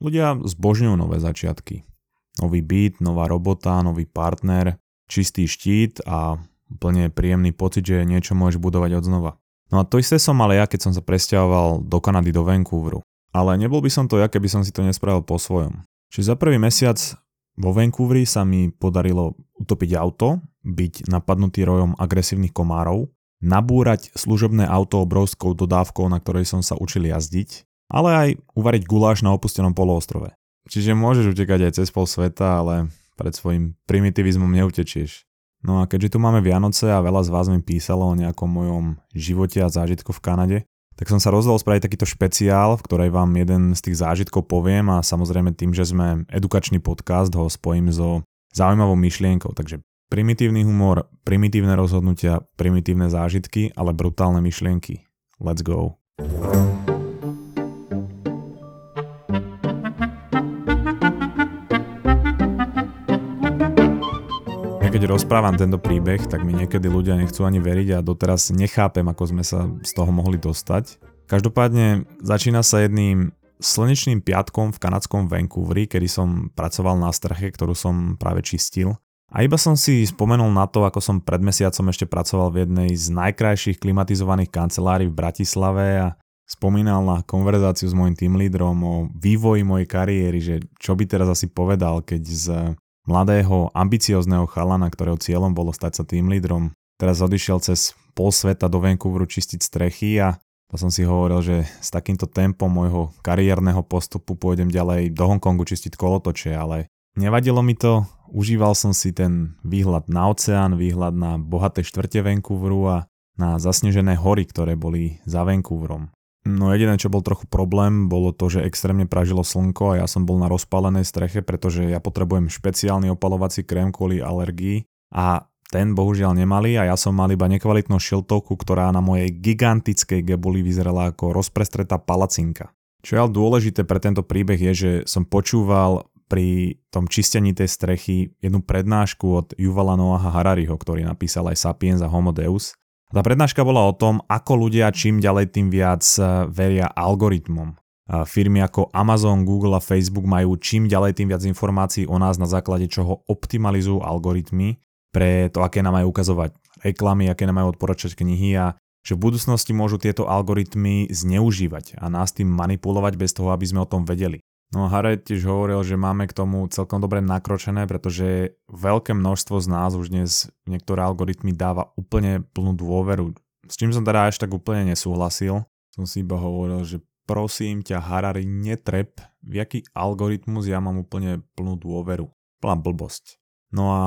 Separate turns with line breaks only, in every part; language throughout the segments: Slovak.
ľudia zbožňujú nové začiatky. Nový byt, nová robota, nový partner, čistý štít a úplne príjemný pocit, že niečo môžeš budovať od znova. No a to isté som mal ja, keď som sa presťahoval do Kanady, do Vancouveru. Ale nebol by som to ja, keby som si to nespravil po svojom. Čiže za prvý mesiac vo Vancouveri sa mi podarilo utopiť auto, byť napadnutý rojom agresívnych komárov, nabúrať služobné auto obrovskou dodávkou, na ktorej som sa učil jazdiť, ale aj uvariť guláš na opustenom poloostrove. Čiže môžeš utekať aj cez pol sveta, ale pred svojim primitivizmom neutečieš. No a keďže tu máme Vianoce a veľa z vás mi písalo o nejakom mojom živote a zážitku v Kanade, tak som sa rozhodol spraviť takýto špeciál, v ktorej vám jeden z tých zážitkov poviem a samozrejme tým, že sme edukačný podcast, ho spojím so zaujímavou myšlienkou. Takže primitívny humor, primitívne rozhodnutia, primitívne zážitky, ale brutálne myšlienky. Let's go. Keď rozprávam tento príbeh, tak mi niekedy ľudia nechcú ani veriť a doteraz nechápem, ako sme sa z toho mohli dostať. Každopádne začína sa jedným slnečným piatkom v kanadskom Vancouveri, kedy som pracoval na streche, ktorú som práve čistil. A iba som si spomenul na to, ako som pred mesiacom ešte pracoval v jednej z najkrajších klimatizovaných kancelárií v Bratislave a spomínal na konverzáciu s môjim team lídrom o vývoji mojej kariéry, že čo by teraz asi povedal, keď z mladého, ambiciozného chalana, ktorého cieľom bolo stať sa tým lídrom. Teraz odišiel cez pol sveta do Vancouveru čistiť strechy a to som si hovoril, že s takýmto tempom môjho kariérneho postupu pôjdem ďalej do Hongkongu čistiť kolotoče, ale nevadilo mi to, užíval som si ten výhľad na oceán, výhľad na bohaté štvrte Vancouveru a na zasnežené hory, ktoré boli za Vancouverom. No jediné, čo bol trochu problém, bolo to, že extrémne pražilo slnko a ja som bol na rozpálenej streche, pretože ja potrebujem špeciálny opalovací krém kvôli alergii a ten bohužiaľ nemali a ja som mal iba nekvalitnú šiltovku, ktorá na mojej gigantickej gebuli vyzerala ako rozprestretá palacinka. Čo je ale dôležité pre tento príbeh je, že som počúval pri tom čistení tej strechy jednu prednášku od Yuvala Noaha Harariho, ktorý napísal aj Sapiens a Homo Deus tá prednáška bola o tom, ako ľudia čím ďalej tým viac eh, veria algoritmom. Firmy ako Amazon, Google a Facebook majú čím ďalej tým viac informácií o nás, na základe čoho optimalizujú algoritmy pre to, aké nám majú ukazovať reklamy, aké nám majú odporačať knihy a že v budúcnosti môžu tieto algoritmy zneužívať a nás tým manipulovať bez toho, aby sme o tom vedeli. No Harry tiež hovoril, že máme k tomu celkom dobre nakročené, pretože veľké množstvo z nás už dnes niektoré algoritmy dáva úplne plnú dôveru. S čím som teda až tak úplne nesúhlasil. Som si iba hovoril, že prosím ťa Harari netrep, v jaký algoritmus ja mám úplne plnú dôveru. Plná blbosť. No a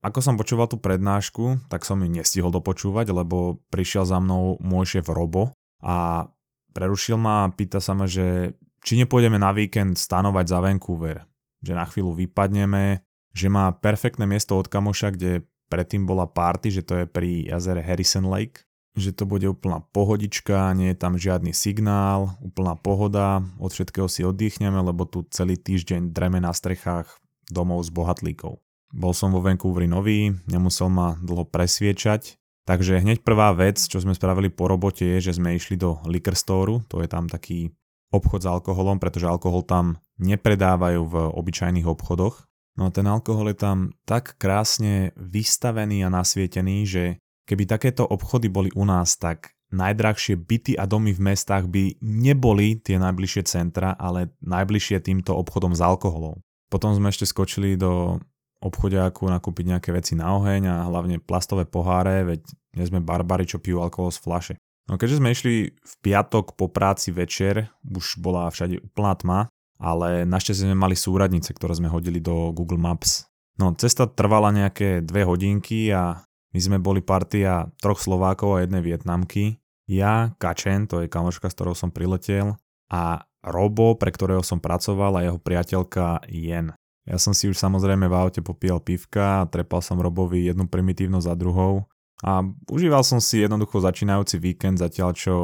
ako som počúval tú prednášku, tak som ju nestihol dopočúvať, lebo prišiel za mnou môj šéf Robo a prerušil ma a pýta sa ma, že či nepôjdeme na víkend stanovať za Vancouver, že na chvíľu vypadneme, že má perfektné miesto od kamoša, kde predtým bola party, že to je pri jazere Harrison Lake, že to bude úplná pohodička, nie je tam žiadny signál, úplná pohoda, od všetkého si oddychneme, lebo tu celý týždeň dreme na strechách domov s bohatlíkov. Bol som vo Vancouveri nový, nemusel ma dlho presviečať, takže hneď prvá vec, čo sme spravili po robote je, že sme išli do liquor store, to je tam taký obchod s alkoholom, pretože alkohol tam nepredávajú v obyčajných obchodoch. No a ten alkohol je tam tak krásne vystavený a nasvietený, že keby takéto obchody boli u nás, tak najdrahšie byty a domy v mestách by neboli tie najbližšie centra, ale najbližšie týmto obchodom s alkoholom. Potom sme ešte skočili do obchodiaku nakúpiť nejaké veci na oheň a hlavne plastové poháre, veď nie sme barbary, čo pijú alkohol z flaše. No keďže sme išli v piatok po práci večer, už bola všade úplná tma, ale našťastie sme mali súradnice, ktoré sme hodili do Google Maps. No cesta trvala nejaké dve hodinky a my sme boli partia troch Slovákov a jednej Vietnamky. Ja, Kačen, to je kamoška, s ktorou som priletel, a Robo, pre ktorého som pracoval a jeho priateľka Jen. Ja som si už samozrejme v aute popíjal pivka a trepal som Robovi jednu primitívnu za druhou a užíval som si jednoducho začínajúci víkend zatiaľ, čo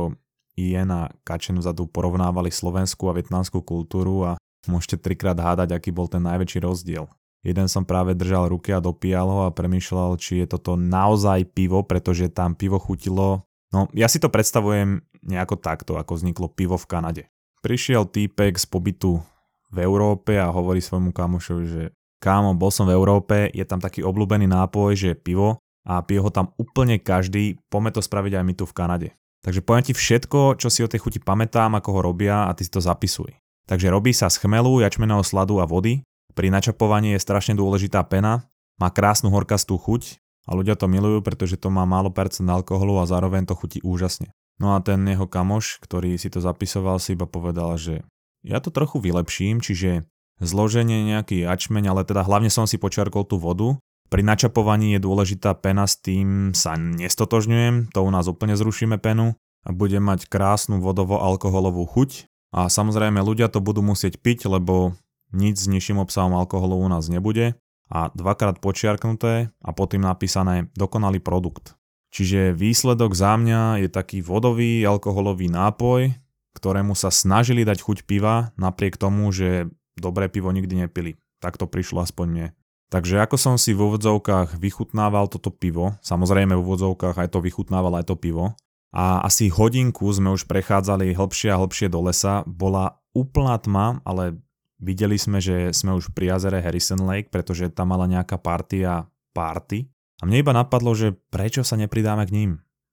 Ian a Kačen vzadu porovnávali slovenskú a vietnamskú kultúru a môžete trikrát hádať, aký bol ten najväčší rozdiel. Jeden som práve držal ruky a dopíjal ho a premýšľal, či je toto naozaj pivo, pretože tam pivo chutilo. No, ja si to predstavujem nejako takto, ako vzniklo pivo v Kanade. Prišiel týpek z pobytu v Európe a hovorí svojmu kamošovi, že kámo, bol som v Európe, je tam taký obľúbený nápoj, že je pivo a pije ho tam úplne každý, poďme to spraviť aj my tu v Kanade. Takže poviem ti všetko, čo si o tej chuti pamätám, ako ho robia a ty si to zapisuj. Takže robí sa z chmelu, jačmeného sladu a vody. Pri načapovaní je strašne dôležitá pena, má krásnu horkastú chuť a ľudia to milujú, pretože to má málo percent alkoholu a zároveň to chutí úžasne. No a ten jeho kamoš, ktorý si to zapisoval, si iba povedal, že ja to trochu vylepším, čiže zloženie nejaký jačmeň, ale teda hlavne som si počiarkol tú vodu pri načapovaní je dôležitá pena, s tým sa nestotožňujem, to u nás úplne zrušíme penu a bude mať krásnu vodovo-alkoholovú chuť a samozrejme ľudia to budú musieť piť, lebo nič s nižším obsahom alkoholu u nás nebude a dvakrát počiarknuté a potom napísané dokonalý produkt. Čiže výsledok za mňa je taký vodový alkoholový nápoj, ktorému sa snažili dať chuť piva, napriek tomu, že dobré pivo nikdy nepili. Tak to prišlo aspoň mne. Takže ako som si v úvodzovkách vychutnával toto pivo, samozrejme v úvodzovkách aj to vychutnával aj to pivo, a asi hodinku sme už prechádzali hĺbšie a hĺbšie do lesa, bola úplná tma, ale videli sme, že sme už pri jazere Harrison Lake, pretože tam mala nejaká partia party. A mne iba napadlo, že prečo sa nepridáme k ním.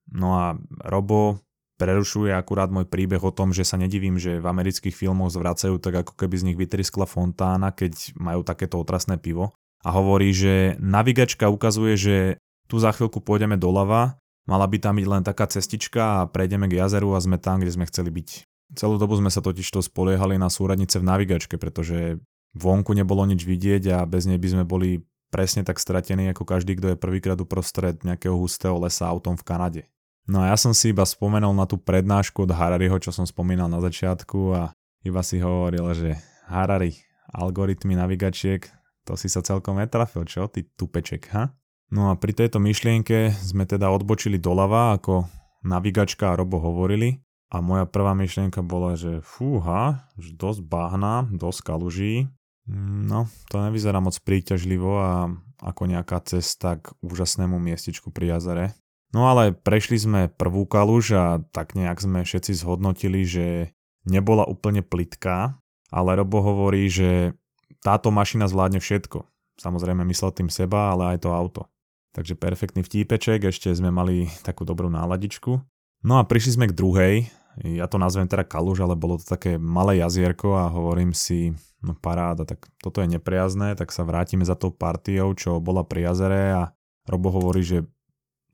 No a Robo prerušuje akurát môj príbeh o tom, že sa nedivím, že v amerických filmoch zvracajú tak ako keby z nich vytriskla fontána, keď majú takéto otrasné pivo a hovorí, že navigačka ukazuje, že tu za chvíľku pôjdeme doľava, mala by tam byť len taká cestička a prejdeme k jazeru a sme tam, kde sme chceli byť. Celú dobu sme sa totiž to spoliehali na súradnice v navigačke, pretože vonku nebolo nič vidieť a bez nej by sme boli presne tak stratení ako každý, kto je prvýkrát uprostred nejakého hustého lesa autom v Kanade. No a ja som si iba spomenul na tú prednášku od Harariho, čo som spomínal na začiatku a iba si hovoril, že Harari, algoritmy navigačiek, to si sa celkom netrafil, čo? Ty tupeček, ha? No a pri tejto myšlienke sme teda odbočili doľava, ako navigačka a Robo hovorili. A moja prvá myšlienka bola, že fúha, že dosť bahna, dosť kaluží. No, to nevyzerá moc príťažlivo a ako nejaká cesta k úžasnému miestečku pri jazere. No ale prešli sme prvú kaluž a tak nejak sme všetci zhodnotili, že nebola úplne plitká, ale Robo hovorí, že táto mašina zvládne všetko. Samozrejme myslel tým seba, ale aj to auto. Takže perfektný vtípeček, ešte sme mali takú dobrú náladičku. No a prišli sme k druhej, ja to nazvem teda kaluž, ale bolo to také malé jazierko a hovorím si, no paráda, tak toto je nepriazné, tak sa vrátime za tou partiou, čo bola pri jazere a Robo hovorí, že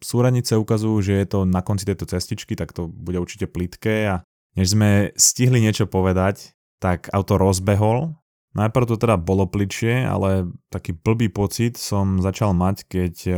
súradnice ukazujú, že je to na konci tejto cestičky, tak to bude určite plitké a než sme stihli niečo povedať, tak auto rozbehol Najprv to teda bolo pličie, ale taký blbý pocit som začal mať, keď e,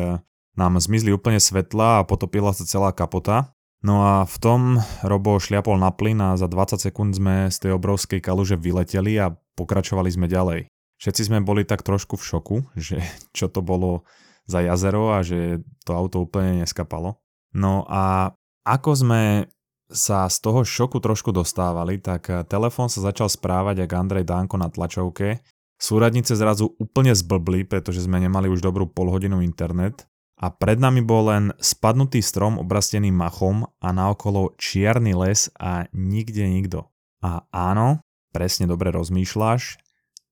nám zmizli úplne svetla a potopila sa celá kapota. No a v tom Robo šliapol na plyn a za 20 sekúnd sme z tej obrovskej kaluže vyleteli a pokračovali sme ďalej. Všetci sme boli tak trošku v šoku, že čo to bolo za jazero a že to auto úplne neskapalo. No a ako sme sa z toho šoku trošku dostávali, tak eh, telefón sa začal správať ako Andrej Danko na tlačovke. Súradnice zrazu úplne zblbli, pretože sme nemali už dobrú polhodinu internet a pred nami bol len spadnutý strom obrastený machom a naokolo čierny les a nikde nikto. A áno, presne dobre rozmýšľaš,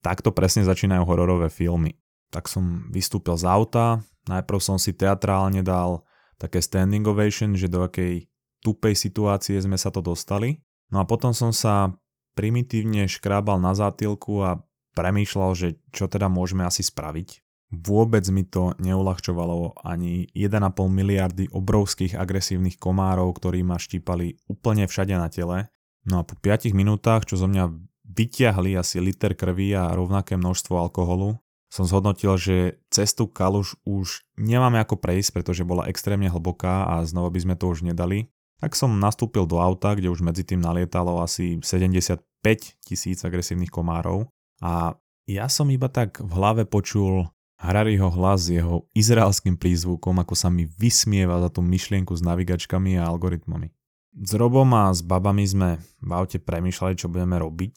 takto presne začínajú hororové filmy. Tak som vystúpil z auta, najprv som si teatrálne dal také standing ovation, že do akej tupej situácie sme sa to dostali. No a potom som sa primitívne škrábal na zátilku a premýšľal, že čo teda môžeme asi spraviť. Vôbec mi to neulahčovalo ani 1,5 miliardy obrovských agresívnych komárov, ktorí ma štípali úplne všade na tele. No a po 5 minútach, čo zo mňa vyťahli asi liter krvi a rovnaké množstvo alkoholu, som zhodnotil, že cestu Kaluš už nemáme ako prejsť, pretože bola extrémne hlboká a znova by sme to už nedali. Tak som nastúpil do auta, kde už medzi tým nalietalo asi 75 tisíc agresívnych komárov a ja som iba tak v hlave počul Harariho hlas s jeho izraelským prízvukom, ako sa mi vysmieva za tú myšlienku s navigačkami a algoritmami. S Robom a s babami sme v aute premýšľali, čo budeme robiť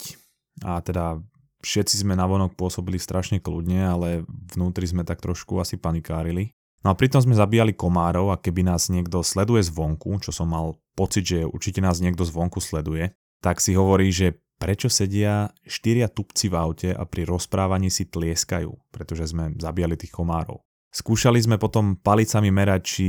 a teda všetci sme navonok pôsobili strašne kľudne, ale vnútri sme tak trošku asi panikárili. No a pritom sme zabíjali komárov a keby nás niekto sleduje zvonku, čo som mal pocit, že určite nás niekto zvonku sleduje, tak si hovorí, že prečo sedia štyria tupci v aute a pri rozprávaní si tlieskajú, pretože sme zabíjali tých komárov. Skúšali sme potom palicami merať, či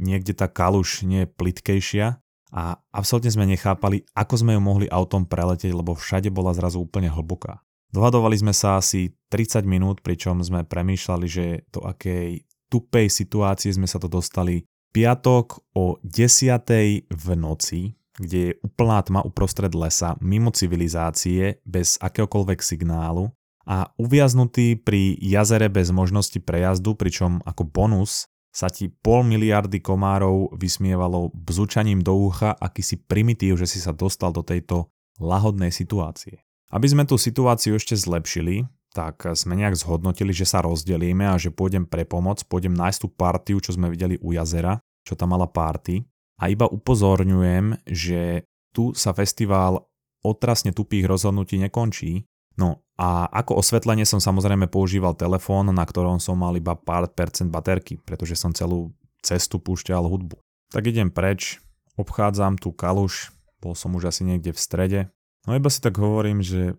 niekde tá kaluš nie je plitkejšia a absolútne sme nechápali, ako sme ju mohli autom preletieť, lebo všade bola zrazu úplne hlboká. Dohadovali sme sa asi 30 minút, pričom sme premýšľali, že do akej tupej situácie sme sa to dostali. Piatok o 10. v noci, kde je úplná tma uprostred lesa, mimo civilizácie, bez akéhokoľvek signálu a uviaznutý pri jazere bez možnosti prejazdu, pričom ako bonus sa ti pol miliardy komárov vysmievalo bzučaním do ucha akýsi primitív, že si sa dostal do tejto lahodnej situácie. Aby sme tú situáciu ešte zlepšili, tak sme nejak zhodnotili, že sa rozdelíme a že pôjdem pre pomoc, pôjdem nájsť tú partiu, čo sme videli u jazera, čo tam mala party. A iba upozorňujem, že tu sa festival otrasne tupých rozhodnutí nekončí, No a ako osvetlenie som samozrejme používal telefón, na ktorom som mal iba pár percent baterky, pretože som celú cestu púšťal hudbu. Tak idem preč, obchádzam tú kaluš, bol som už asi niekde v strede, no iba si tak hovorím, že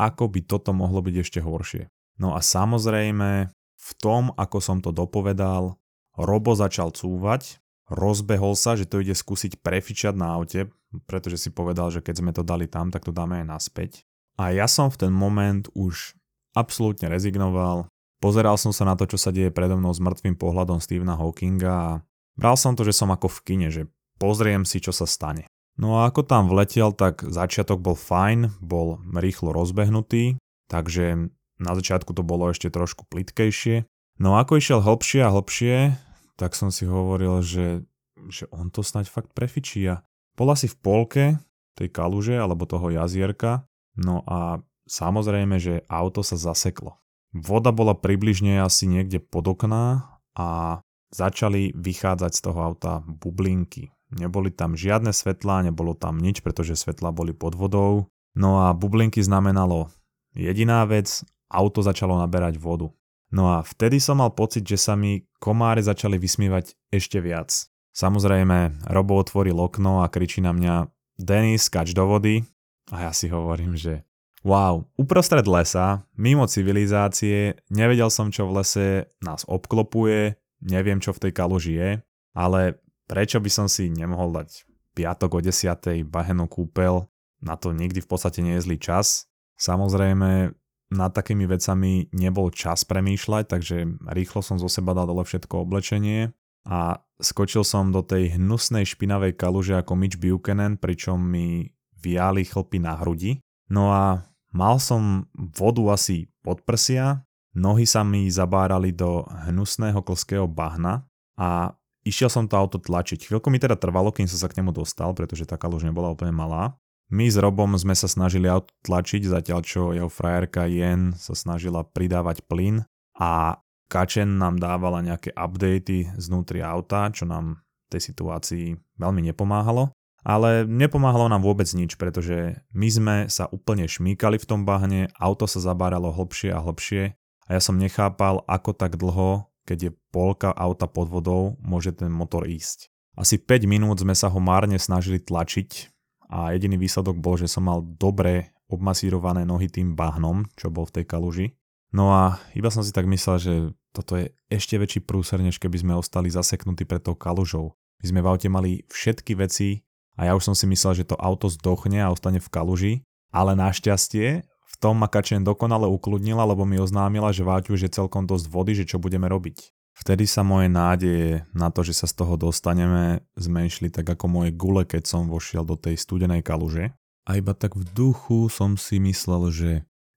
ako by toto mohlo byť ešte horšie. No a samozrejme, v tom, ako som to dopovedal, Robo začal cúvať, rozbehol sa, že to ide skúsiť prefičať na aute, pretože si povedal, že keď sme to dali tam, tak to dáme aj naspäť. A ja som v ten moment už absolútne rezignoval. Pozeral som sa na to, čo sa deje predo mnou s mŕtvým pohľadom Stephena Hawkinga a bral som to, že som ako v kine, že pozriem si, čo sa stane. No a ako tam vletel, tak začiatok bol fajn, bol rýchlo rozbehnutý, takže na začiatku to bolo ešte trošku plitkejšie. No a ako išiel hlbšie a hlbšie, tak som si hovoril, že, že on to snať fakt prefičí a bol asi v polke tej kaluže alebo toho jazierka No a samozrejme, že auto sa zaseklo. Voda bola približne asi niekde pod okná a začali vychádzať z toho auta bublinky. Neboli tam žiadne svetlá, nebolo tam nič, pretože svetlá boli pod vodou. No a bublinky znamenalo jediná vec, auto začalo naberať vodu. No a vtedy som mal pocit, že sa mi komáre začali vysmievať ešte viac. Samozrejme, Robo otvoril okno a kričí na mňa Denis, skač do vody a ja si hovorím, že wow, uprostred lesa, mimo civilizácie, nevedel som, čo v lese nás obklopuje, neviem, čo v tej kaluži je, ale prečo by som si nemohol dať piatok o 10. bahenú kúpel, na to nikdy v podstate nie je zlý čas. Samozrejme, nad takými vecami nebol čas premýšľať, takže rýchlo som zo seba dal dole všetko oblečenie a skočil som do tej hnusnej špinavej kaluže ako Mitch Buchanan, pričom mi viali chlpy na hrudi. No a mal som vodu asi pod prsia, nohy sa mi zabárali do hnusného klského bahna a išiel som to auto tlačiť. Chvíľku mi teda trvalo, kým som sa k nemu dostal, pretože tá kaluž nebola úplne malá. My s Robom sme sa snažili auto tlačiť, zatiaľ čo jeho frajerka Jen sa snažila pridávať plyn a Kačen nám dávala nejaké updaty znútri auta, čo nám v tej situácii veľmi nepomáhalo. Ale nepomáhalo nám vôbec nič, pretože my sme sa úplne šmíkali v tom bahne, auto sa zabáralo hlbšie a hlbšie a ja som nechápal, ako tak dlho, keď je polka auta pod vodou, môže ten motor ísť. Asi 5 minút sme sa ho márne snažili tlačiť a jediný výsledok bol, že som mal dobre obmasírované nohy tým bahnom, čo bol v tej kaluži. No a iba som si tak myslel, že toto je ešte väčší prúser, než keby sme ostali zaseknutí pred tou kalužou. My sme v aute mali všetky veci, a ja už som si myslel, že to auto zdochne a ostane v kaluži, ale našťastie tom ma Kačen dokonale ukludnila, lebo mi oznámila, že Váťu už je celkom dosť vody, že čo budeme robiť. Vtedy sa moje nádeje na to, že sa z toho dostaneme, zmenšili tak ako moje gule, keď som vošiel do tej studenej kaluže. A iba tak v duchu som si myslel, že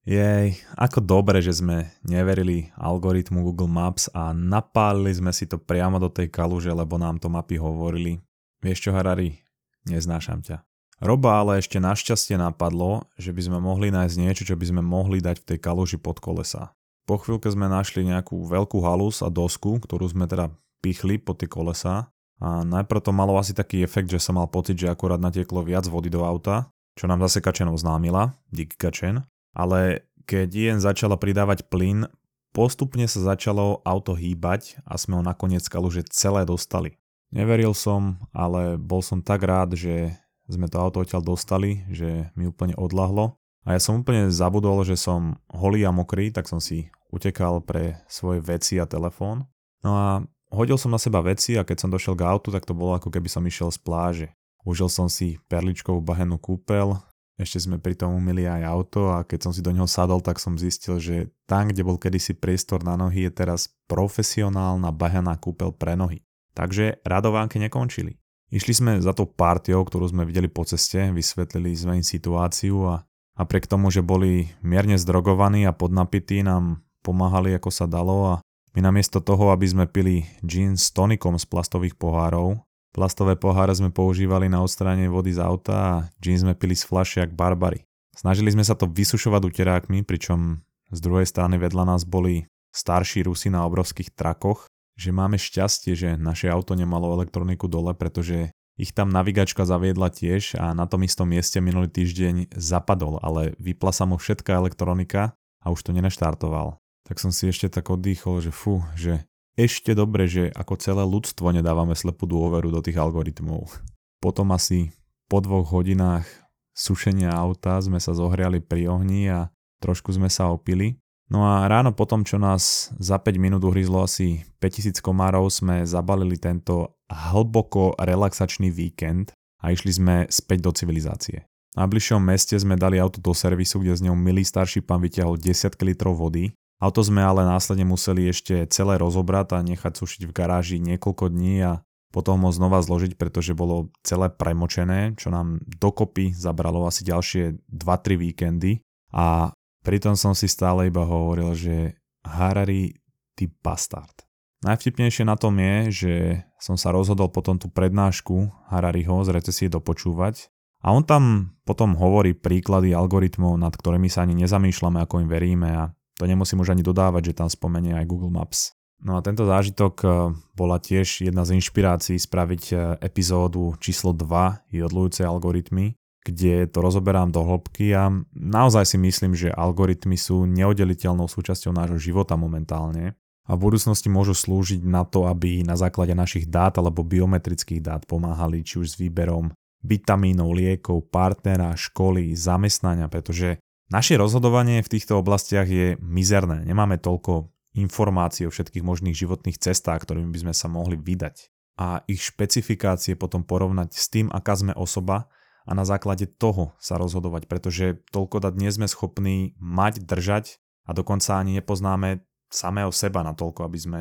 jej, ako dobre, že sme neverili algoritmu Google Maps a napálili sme si to priamo do tej kaluže, lebo nám to mapy hovorili. Vieš čo, Harari, Neznášam ťa. Roba ale ešte našťastie napadlo, že by sme mohli nájsť niečo, čo by sme mohli dať v tej kaluži pod kolesa. Po chvíľke sme našli nejakú veľkú halus a dosku, ktorú sme teda pichli pod tie kolesa a najprv to malo asi taký efekt, že som mal pocit, že akurát natieklo viac vody do auta, čo nám zase Kačen oznámila, dík Kačen, ale keď jen začala pridávať plyn, postupne sa začalo auto hýbať a sme ho nakoniec kaluže celé dostali. Neveril som, ale bol som tak rád, že sme to auto odtiaľ dostali, že mi úplne odlahlo. A ja som úplne zabudol, že som holý a mokrý, tak som si utekal pre svoje veci a telefón. No a hodil som na seba veci a keď som došiel k autu, tak to bolo ako keby som išiel z pláže. Užil som si perličkovú bahenú kúpel, ešte sme pri tom umili aj auto a keď som si do neho sadol, tak som zistil, že tam, kde bol kedysi priestor na nohy, je teraz profesionálna bahaná kúpel pre nohy. Takže radovánky nekončili. Išli sme za tou partiou, ktorú sme videli po ceste, vysvetlili sme im situáciu a napriek tomu, že boli mierne zdrogovaní a podnapití, nám pomáhali ako sa dalo a my namiesto toho, aby sme pili gin s tonikom z plastových pohárov, Plastové poháre sme používali na odstránenie vody z auta a gin sme pili z fľaše jak barbary. Snažili sme sa to vysušovať uterákmi, pričom z druhej strany vedľa nás boli starší Rusi na obrovských trakoch, že máme šťastie, že naše auto nemalo elektroniku dole, pretože ich tam navigačka zaviedla tiež a na tom istom mieste minulý týždeň zapadol, ale vypla sa mu všetká elektronika a už to nenaštartoval. Tak som si ešte tak oddychol, že fú, že ešte dobre, že ako celé ľudstvo nedávame slepú dôveru do tých algoritmov. Potom asi po dvoch hodinách sušenia auta sme sa zohriali pri ohni a trošku sme sa opili. No a ráno potom, čo nás za 5 minút uhryzlo asi 5000 komárov, sme zabalili tento hlboko relaxačný víkend a išli sme späť do civilizácie. Na bližšom meste sme dali auto do servisu, kde z ňou milý starší pán vyťahol 10 litrov vody Auto sme ale následne museli ešte celé rozobrať a nechať sušiť v garáži niekoľko dní a potom ho znova zložiť, pretože bolo celé premočené, čo nám dokopy zabralo asi ďalšie 2-3 víkendy a pritom som si stále iba hovoril, že Harari, ty bastard. Najvtipnejšie na tom je, že som sa rozhodol potom tú prednášku Harariho z recesie dopočúvať a on tam potom hovorí príklady algoritmov, nad ktorými sa ani nezamýšľame, ako im veríme a to nemusím už ani dodávať, že tam spomenie aj Google Maps. No a tento zážitok e, bola tiež jedna z inšpirácií spraviť e, epizódu číslo 2 Jodlujúce algoritmy, kde to rozoberám do hĺbky a naozaj si myslím, že algoritmy sú neoddeliteľnou súčasťou nášho života momentálne a v budúcnosti môžu slúžiť na to, aby na základe našich dát alebo biometrických dát pomáhali či už s výberom vitamínov, liekov, partnera, školy, zamestnania, pretože naše rozhodovanie v týchto oblastiach je mizerné. Nemáme toľko informácií o všetkých možných životných cestách, ktorými by sme sa mohli vydať. A ich špecifikácie potom porovnať s tým, aká sme osoba a na základe toho sa rozhodovať, pretože toľko dať nie sme schopní mať, držať a dokonca ani nepoznáme samého seba na toľko, aby sme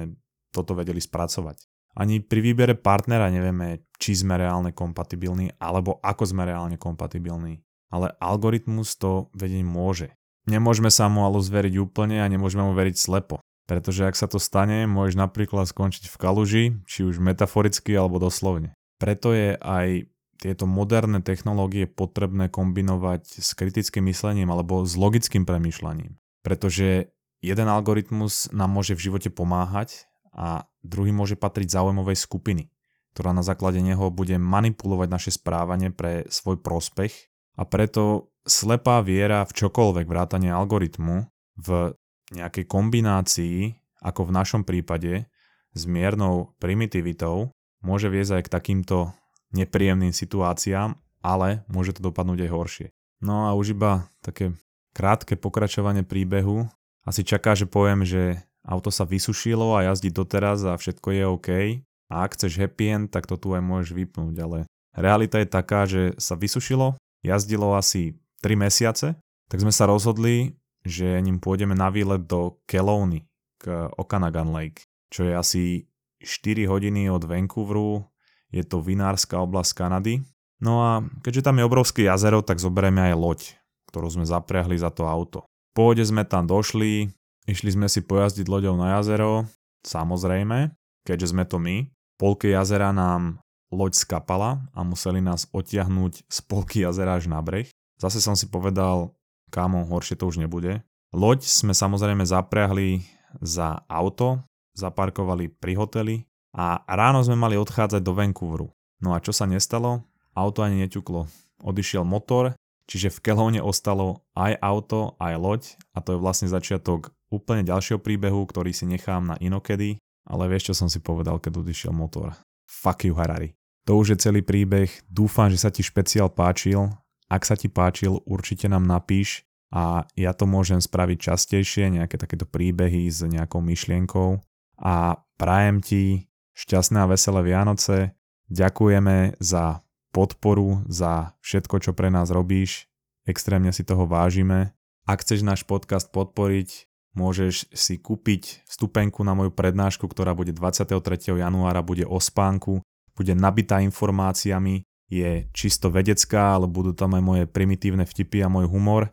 toto vedeli spracovať. Ani pri výbere partnera nevieme, či sme reálne kompatibilní alebo ako sme reálne kompatibilní ale algoritmus to vedieť môže. Nemôžeme sa mu ale zveriť úplne a nemôžeme mu veriť slepo. Pretože ak sa to stane, môžeš napríklad skončiť v kaluži, či už metaforicky alebo doslovne. Preto je aj tieto moderné technológie potrebné kombinovať s kritickým myslením alebo s logickým premýšľaním. Pretože jeden algoritmus nám môže v živote pomáhať a druhý môže patriť záujmovej skupiny, ktorá na základe neho bude manipulovať naše správanie pre svoj prospech a preto slepá viera v čokoľvek vrátanie algoritmu v nejakej kombinácii, ako v našom prípade, s miernou primitivitou, môže viesť aj k takýmto nepríjemným situáciám, ale môže to dopadnúť aj horšie. No a už iba také krátke pokračovanie príbehu. Asi čaká, že poviem, že auto sa vysušilo a jazdí doteraz a všetko je OK. A ak chceš happy end, tak to tu aj môžeš vypnúť, ale realita je taká, že sa vysušilo, jazdilo asi 3 mesiace, tak sme sa rozhodli, že ním pôjdeme na výlet do Kelowny k Okanagan Lake, čo je asi 4 hodiny od Vancouveru, je to vinárska oblasť Kanady. No a keďže tam je obrovské jazero, tak zoberieme aj loď, ktorú sme zapriahli za to auto. Po pôde sme tam došli, išli sme si pojazdiť loďou na jazero, samozrejme, keďže sme to my. Polke jazera nám loď skapala a museli nás odtiahnuť z polky jazera až na breh. Zase som si povedal, kámo, horšie to už nebude. Loď sme samozrejme zapriahli za auto, zaparkovali pri hoteli a ráno sme mali odchádzať do Vancouveru. No a čo sa nestalo? Auto ani neťuklo. Odišiel motor, čiže v Kelowne ostalo aj auto, aj loď a to je vlastne začiatok úplne ďalšieho príbehu, ktorý si nechám na inokedy, ale vieš čo som si povedal, keď odišiel motor? Fuck you Harari. To už je celý príbeh. Dúfam, že sa ti špeciál páčil. Ak sa ti páčil, určite nám napíš a ja to môžem spraviť častejšie, nejaké takéto príbehy s nejakou myšlienkou. A prajem ti šťastné a veselé Vianoce. Ďakujeme za podporu, za všetko, čo pre nás robíš. Extrémne si toho vážime. Ak chceš náš podcast podporiť, môžeš si kúpiť vstupenku na moju prednášku, ktorá bude 23. januára, bude o spánku, bude nabitá informáciami, je čisto vedecká, ale budú tam aj moje primitívne vtipy a môj humor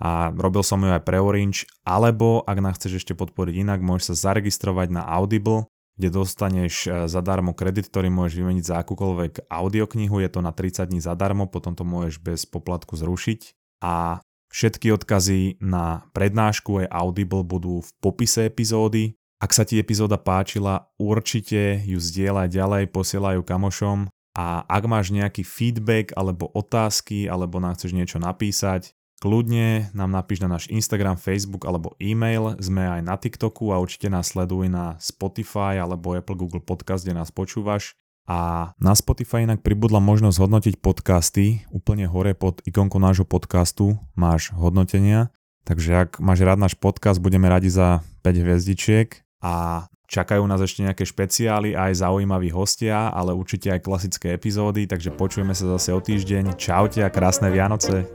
a robil som ju aj pre Orange, alebo ak nás chceš ešte podporiť inak, môžeš sa zaregistrovať na Audible, kde dostaneš e, zadarmo kredit, ktorý môžeš vymeniť za akúkoľvek audioknihu, je to na 30 dní zadarmo, potom to môžeš bez poplatku zrušiť. A všetky odkazy na prednášku aj Audible budú v popise epizódy. Ak sa ti epizóda páčila, určite ju zdieľaj ďalej, posielajú kamošom. A ak máš nejaký feedback alebo otázky alebo nám chceš niečo napísať, Kľudne nám napíš na náš Instagram, Facebook alebo e-mail, sme aj na TikToku a určite nás sleduj na Spotify alebo Apple Google Podcast, kde nás počúvaš. A na Spotify inak pribudla možnosť hodnotiť podcasty. Úplne hore pod ikonkou nášho podcastu máš hodnotenia. Takže ak máš rád náš podcast, budeme radi za 5 hviezdičiek a čakajú nás ešte nejaké špeciály aj zaujímaví hostia, ale určite aj klasické epizódy, takže počujeme sa zase o týždeň. Čaute a krásne Vianoce.